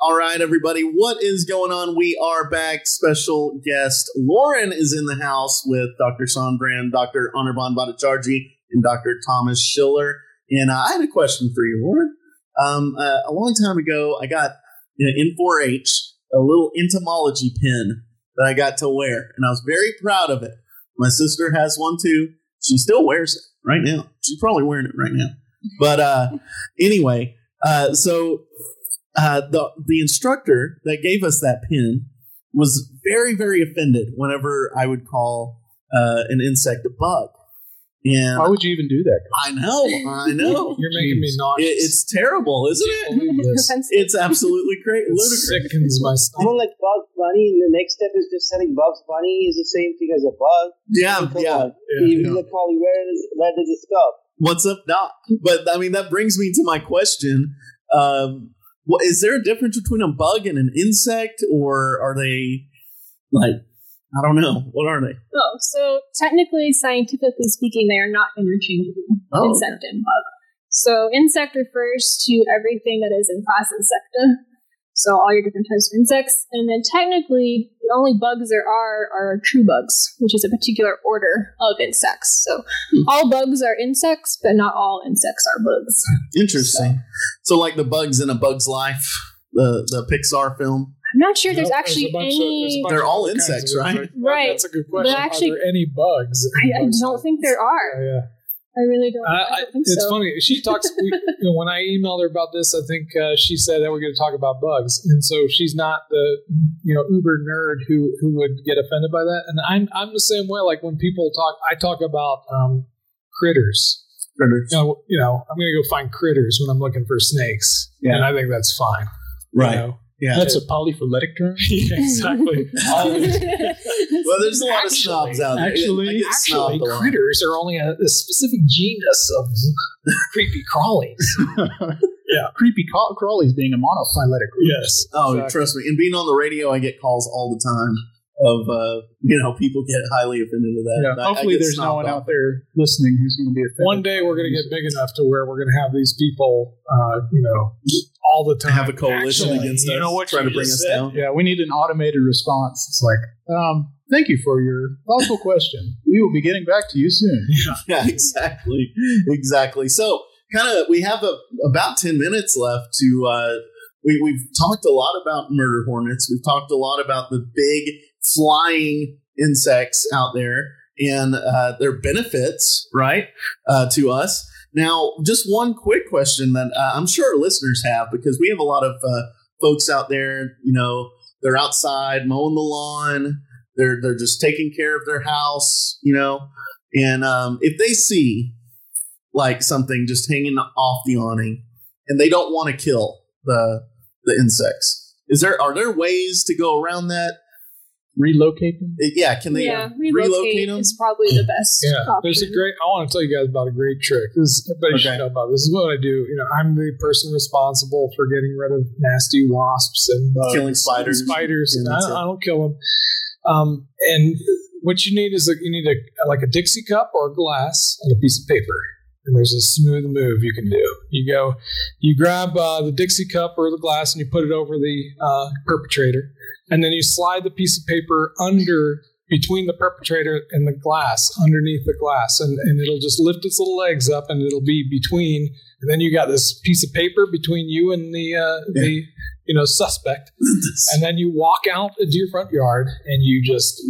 All right, everybody, what is going on? We are back. Special guest Lauren is in the house with Dr. Sonbrand, Dr. Anirban Bhattacharjee, and Dr. Thomas Schiller. And uh, I had a question for you, Lauren. Um, uh, a long time ago, I got you know, in 4-H a little entomology pin that I got to wear, and I was very proud of it. My sister has one too. She still wears it right now. She's probably wearing it right now. But uh, anyway, uh, so uh, the the instructor that gave us that pin was very very offended whenever I would call uh, an insect a bug. And Why would you even do that? I know, I know. You're making me It- nauseous. it's terrible, isn't it? Believe. Offensive. It's absolutely great, It ludicrous. sickens my I stomach. don't like Bugs Bunny, the next step is just saying Bugs Bunny is the same thing as a bug. Yeah, Come yeah. on. you look Holly, where does where does it stop? What's up, Doc? But I mean, that brings me to my question: um, what, Is there a difference between a bug and an insect, or are they like I don't know? What are they? Oh, so technically, scientifically speaking, they are not interchangeable. Oh, insect and bug. So insect refers to everything that is in class Insecta. So all your different types of insects, and then technically, the only bugs there are are true bugs, which is a particular order of insects. So Hmm. all bugs are insects, but not all insects are bugs. Interesting. So, like the bugs in a Bug's Life, the the Pixar film. I'm not sure there's actually a bunch of- there's any. bunch They're all other kinds insects, of right? Right. That's a good question. actually- are there any bugs? I, I bugs? don't think there are. Yeah, yeah. I really don't. I, I, I, don't think it's so. funny. She talks we, you know, when I emailed her about this. I think uh, she said that we're going to talk about bugs, and so she's not the you know uber nerd who who would get offended by that. And I'm I'm the same way. Like when people talk, I talk about um, critters. Critters. You know, you know, I'm going to go find critters when I'm looking for snakes, Yeah. and I think that's fine. you Right. know? Yeah. That's a polyphyletic term. Yeah, exactly. All of it. well, there's a lot of snobs out there. actually- I get Actually, snobbed a lot. critters are only a, a specific genus of creepy crawlies. Yeah. Creepy ca- crawlies being a monophyletic. group. Yes. Oh, exactly. trust me. And being on the radio, I get calls all the time of uh, you know people get highly offended with that. Yeah, I- I hopefully, get there's no one out there listening who's going to be offended. One day we're going to get big enough to where we're going to have these people, uh, you know, all the time. have a coalition Actually, against you us, know what trying to bring just us said? down. Yeah, we need an automated response. It's like, um, thank you for your thoughtful question. We will be getting back to you soon. Yeah, exactly, exactly. So, kind of, we have a, about ten minutes left to. Uh, we, we've talked a lot about murder hornets. We've talked a lot about the big flying insects out there and uh, their benefits, right, uh, to us. Now, just one quick question that uh, I'm sure our listeners have, because we have a lot of uh, folks out there. You know, they're outside mowing the lawn. They're they're just taking care of their house. You know, and um, if they see like something just hanging off the awning, and they don't want to kill the the insects, is there are there ways to go around that? Relocate them. Uh, Yeah, can they yeah, uh, relocate, relocate them? is probably the best. Yeah, option. there's a great. I want to tell you guys about a great trick. This everybody Okay. should know about. This is what I do. You know, I'm the person responsible for getting rid of nasty wasps and bugs, Killing spiders. and spiders. Yeah, and I. I don't kill them. Um, and what you need is a, you need a like a Dixie cup or a glass and a piece of paper. And there's a smooth move you can do. You go, you grab uh, the Dixie cup or the glass and you put it over the uh, perpetrator, and then you slide the piece of paper under between the perpetrator and the glass, underneath the glass, and, and it'll just lift its little legs up, and it'll be between. And then you got this piece of paper between you and the uh, the you know suspect, and then you walk out into your front yard and you just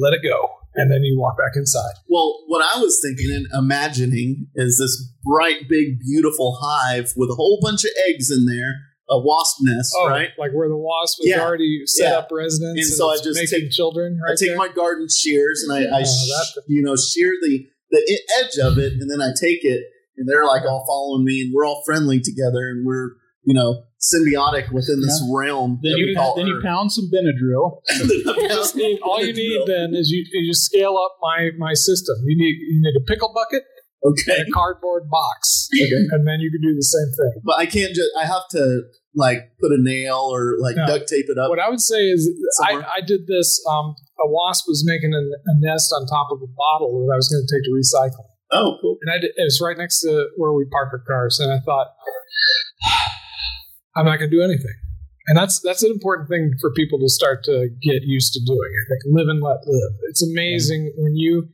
let it go, and then you walk back inside. Well, what I was thinking and imagining is this bright, big, beautiful hive with a whole bunch of eggs in there, a wasp nest, oh, right? Like where the wasp has Yeah. already set Yeah. up residence, And and, so I just take- children. Right I take there. my garden shears and I, I Oh, sh- you know, shear the the edge of it, and then I take it, and they're like all following me, and we're all friendly together, and we're you know symbiotic within this realm Then you then you pound some Benadryl. You just need- all you need then is you, you just scale up my my system. You need you need a pickle bucket, Okay. in a cardboard box, Okay. and then you can do the same thing. But I can't just. I have to like put a nail or like No. duct tape it up. What I would say is, I, I did this. Um, a wasp was making a, a nest on top of a bottle that I was going to take to recycle, Oh, cool. and I did, it was right next to where we park our cars. And I thought, I'm not going to do anything. And that's that's an important thing for people to start to get used to doing. I think live and let live. It's amazing when you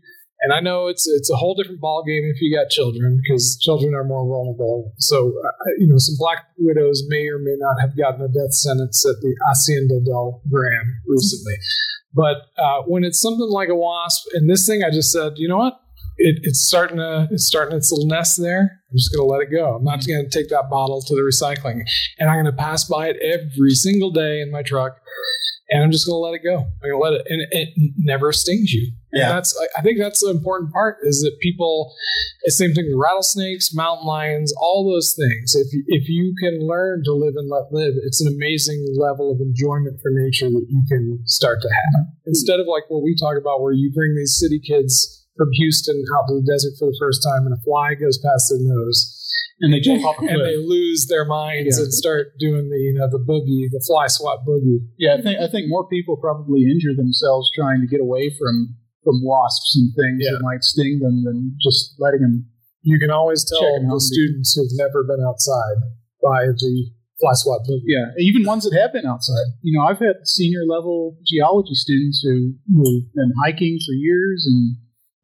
and I know it's it's a whole different ballgame if you got children because children are more vulnerable. So uh, you know some black widows may or may not have gotten a death sentence at the Hacienda del Gran recently. But uh, when it's something like a wasp, and this thing, I just said, you know what? It, it's starting to it's starting its little nest there. I'm just going to let it go. I'm not going to take that bottle to the recycling, and I'm going to pass by it every single day in my truck, and I'm just going to let it go. I'm going to let it, and it never stings you. And Yeah. that's I- I think that's the important part is that people. It's the same thing with rattlesnakes, mountain lions, all those things. If if you can learn to live and let live, it's an amazing level of enjoyment for nature that you can start to have. Instead of like what we talk about, where you bring these city kids from Houston out to the desert for the first time, and a fly goes past their nose, and they jump off a and they lose their minds Yeah. and start doing the you know the boogie, the fly swat boogie. Yeah, I think I think more people probably injure themselves trying to get away from from wasps and things Yeah. that might sting them than just letting them. You can always tell the- students who've never been outside by the fly swat boogie. Yeah, even ones that have been outside. You know, I've had senior level geology students who who've been hiking for years and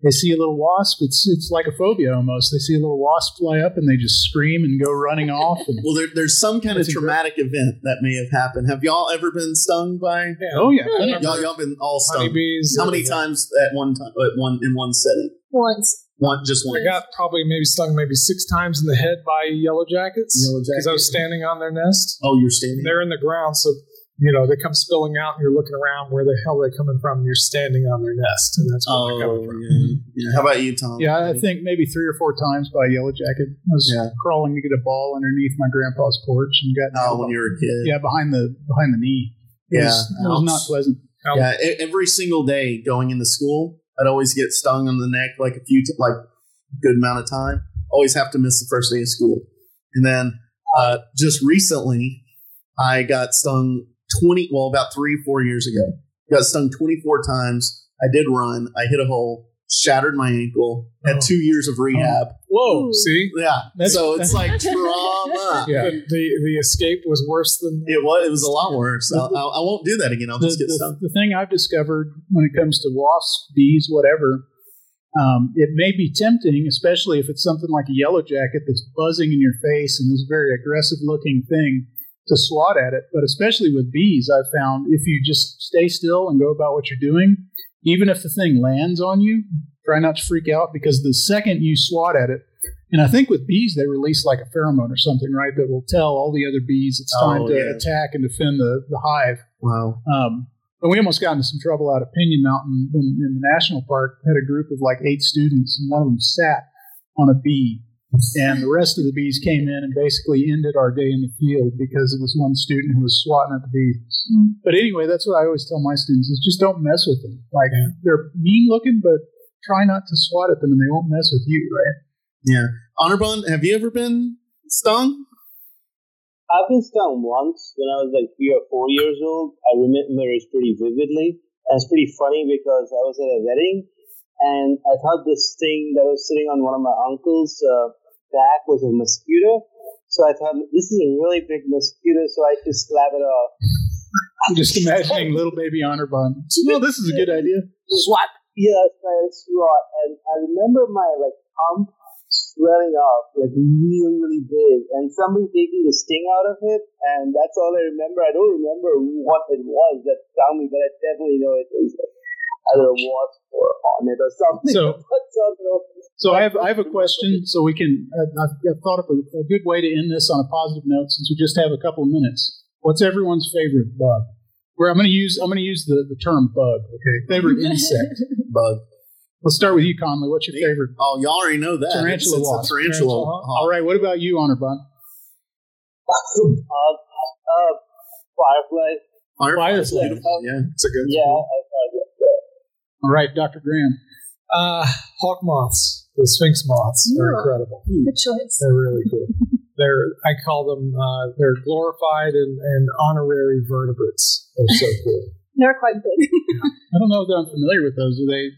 they see a little wasp. It's it's like a phobia almost. They see a little wasp fly up and they just scream and go running off. And, Well, there, there's some kind of That's traumatic event that may have happened. Have y'all ever been stung by? Yeah. oh yeah, Yeah. Y'all, y'all been all stung. honeybees. How many times at one time? At one in one setting? Once. One, just one. I got probably maybe stung maybe six times in the head by yellow jackets Yellow because I was standing on their nest. Oh, you're standing. They're in the ground, so you know they come spilling out, and you're looking around where the hell they're coming from. And you're standing on their nest, and that's where Oh, they're coming from. yeah. yeah. How about you, Tom? yeah. I think maybe three or four times by yellow jacket. I was Yeah. crawling to get a ball underneath my grandpa's porch and got Oh, when you were a kid. yeah behind the behind the knee. It Yeah. was, it was not pleasant. Um, Yeah, e- every single day going into school, I'd always get stung on the neck like a few, t- like a good amount of time. Always have to miss the first day of school, and then uh, just recently, I got stung twenty. Well, about three, four years ago, got stung twenty four times. I did run. I hit a hole, shattered my ankle. Had Oh. two years of rehab. Whoa! Ooh. See, Yeah, That's- so it's like trauma. Yeah. the, the the escape was worse than It was. It was a lot worse. I, I, I won't do that again. I'll the, just get the- stung. the thing I've discovered when it comes to wasps, bees, whatever, um, it may be tempting, especially if it's something like a yellow jacket that's buzzing in your face and is a very aggressive looking thing to swat at it. But especially with bees, I've found if you just stay still and go about what you're doing, even if the thing lands on you, try not to freak out because the second you swat at it, and I think with bees they release like a pheromone or something, right, that will tell all the other bees it's time Oh, to yeah. attack and defend the, the hive. Wow. Um, but we almost got into some trouble out of Pinion Mountain in, in the national park. Had a group of like eight students, and one of them sat on a bee, and the rest of the bees came in and basically ended our day in the field because it was one student who was swatting at the bee. But anyway, that's what I always tell my students: is just don't mess with them. Like they're mean looking, but try not to swat at them, and they won't mess with you, right? Yeah. Anirban, have you ever been stung? I've been stung once when I was like three or four years old. I remember it pretty vividly. And it's pretty funny because I was at a wedding and I thought this thing that was sitting on one of my uncle's uh, back was a mosquito. So I thought this is a really big mosquito, so I just slap it off. I'm just imagining little baby Anirban. Well, this is a good idea. Swat. Yeah, that's right, swat. And I remember my like thumb swelling up like really, really big, and somebody taking the sting out of it, and that's all I remember. I don't remember what it was that stung me, but I definitely know it was I don't know wasp or hornet or something. So- But something else. So I have I have a question. So we can uh, I've, I've thought of a, a good way to end this on a positive note since we just have a couple of minutes. What's everyone's favorite bug? Where I'm going to use I'm going to use the, the term bug. Okay, favorite insect. Bug. Let's start with you, Conley. What's your favorite? Oh, y'all already know that. Tarantula It's- it's a wasp. tarantula. Tarantula. hawk. All right. What about you, Anirban? Uh, uh, firefly. Firefly's Firefly. Yeah. it's a good Yeah, I thought that. All right, Dr. Graham. Uh, hawk moths. The Sphinx moths are incredible. Good choice. They're really cool. They're I call them uh, they're glorified and, and honorary vertebrates. They're so cool. They're quite big. I don't know that I'm familiar with those. Are they?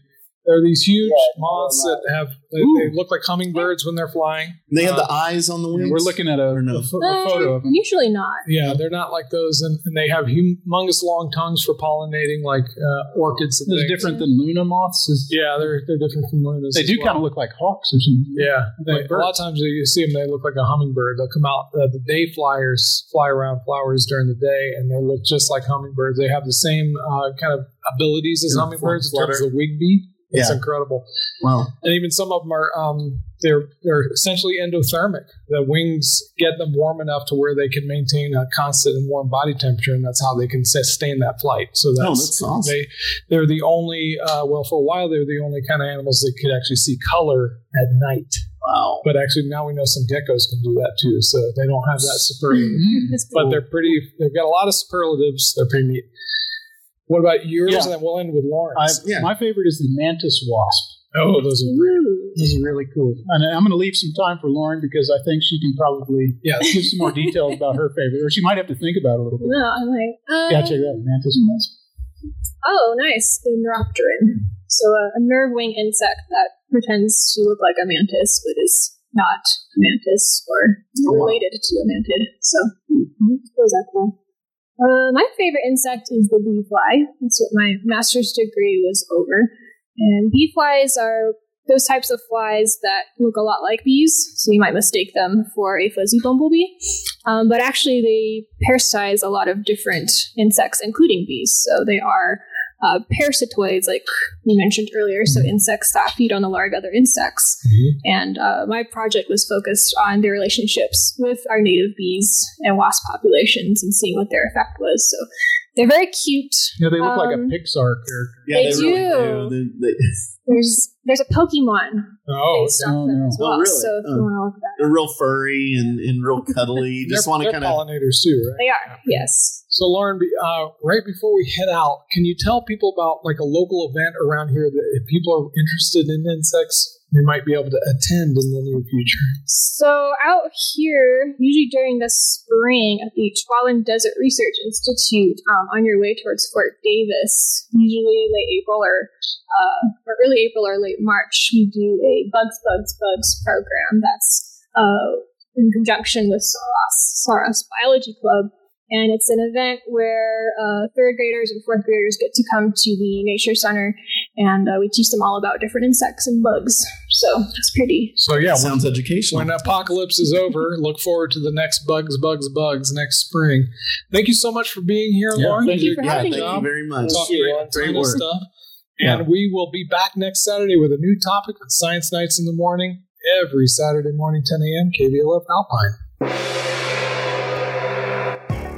They're these huge Yeah, moths that have they, they look like hummingbirds when they're flying. They have Uh, the eyes on the wings. We're looking at a, Or no? a pho- a photo of Um, them. Usually not. Yeah, they're not like those, and, and they have humongous long tongues for pollinating, like uh, orchids. And Those things. different than Luna moths. Is, Yeah, they're they're different from lunas. they do well. kind of look like hawks or something. Yeah, they, Like a lot of times you see them, they look like a hummingbird. They'll come out, uh, the day flyers fly around flowers during the day, and they look just like hummingbirds. They have the same uh, kind of abilities as Yeah, hummingbirds in terms of the wing beat. It's Yeah. incredible, Wow. and even some of them are um, they're they're essentially endothermic. The wings get them warm enough to where they can maintain a constant and warm body temperature, and that's how they can sustain that flight. So that's, Oh, that's awesome. they they're the only uh, well for a while they're the only kind of animals that could actually see color at night. Wow. But actually, now we know some geckos can do that too. So they don't have that superlative, That's but cool. they're pretty. They've got a lot of superlatives. They're pretty neat. What about yours? Yeah. And then we'll end with I, Lawrence. Yeah. My favorite is the mantis wasp. oh, those are Ooh. This is really cool. And I'm going to leave some time for Lauren because I think she can probably yeah. give some more details about her favorite, or she might have to think about it a little bit. No, I'm like, uh, Yeah, check it out. Mantis wasp. oh, nice. The neuropteran. So uh, a nerve wing insect that pretends to look like a mantis, but is not a mantis or Oh, wow. related to a mantid. So, mm was that cool? Uh, my favorite insect is the bee fly. That's what my master's degree was over. And bee flies are those types of flies that look a lot like bees, so you might mistake them for a fuzzy bumblebee. Um, but actually, they parasitize a lot of different insects, including bees. So they are uh, parasitoids, like you mentioned earlier, so insects that feed on the larvae of other insects. And uh, my project was focused on their relationships with our native bees and wasp populations and seeing what their effect was. So they're very cute. Yeah, they look like a Um, Pixar character. Yeah, They they, really do. do. They, they, There's there's a Pokemon Oh, based okay. off Oh, them as well. Oh, really? So if Oh. you want to look at that, they're real furry and, and real cuddly. You just want to kind of. pollinators too, right? they are yes. So, Lauren, uh, right before we head out, can you tell people about like a local event around here that if people are interested in insects, they might be able to attend in the near future? So out here, usually during the spring at the Chihuahuan Desert Research Institute, um, on your way towards Fort Davis, usually late April or uh, or early April or late March, we do a Bugs Bugs Bugs program that's uh, in conjunction with Sul Ross, Soros Biology Club. And it's an event where uh, third graders and fourth graders get to come to the Nature Center and uh, we teach them all about different insects and bugs. So it's pretty So, yeah, when, sounds educational. when apocalypse is over, look forward to the next bugs, bugs, bugs next spring. Thank you so much for being here, Yeah, Lauren. thank you for great yeah, having thank me. you very much. Talked you. great, Great ton of work. stuff. Yeah. And we will be back next Saturday with a new topic with Science Nights in the morning, every Saturday morning, 10 a.m., KVLF Alpine.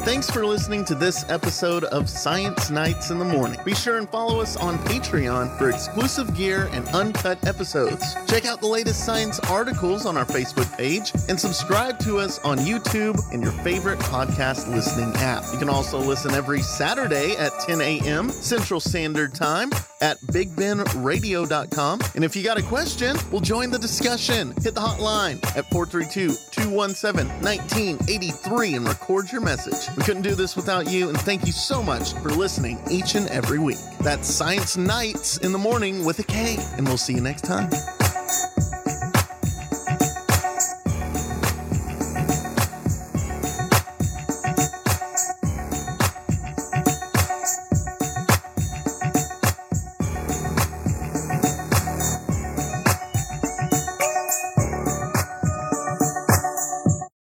Thanks for listening to this episode of Science Nights in the Morning. Be sure and follow us on Patreon for exclusive gear and uncut episodes. Check out the latest science articles on our Facebook page and subscribe to us on YouTube and your favorite podcast listening app. You can also listen every Saturday at 10 a.m. Central Standard Time at bigbendradio.com. And if you got a question, we'll join the discussion. Hit the hotline at 432 217 1983 and record your message. We couldn't do this without you, and thank you so much for listening each and every week. That's Science Nights in the Morning with a K, and we'll see you next time.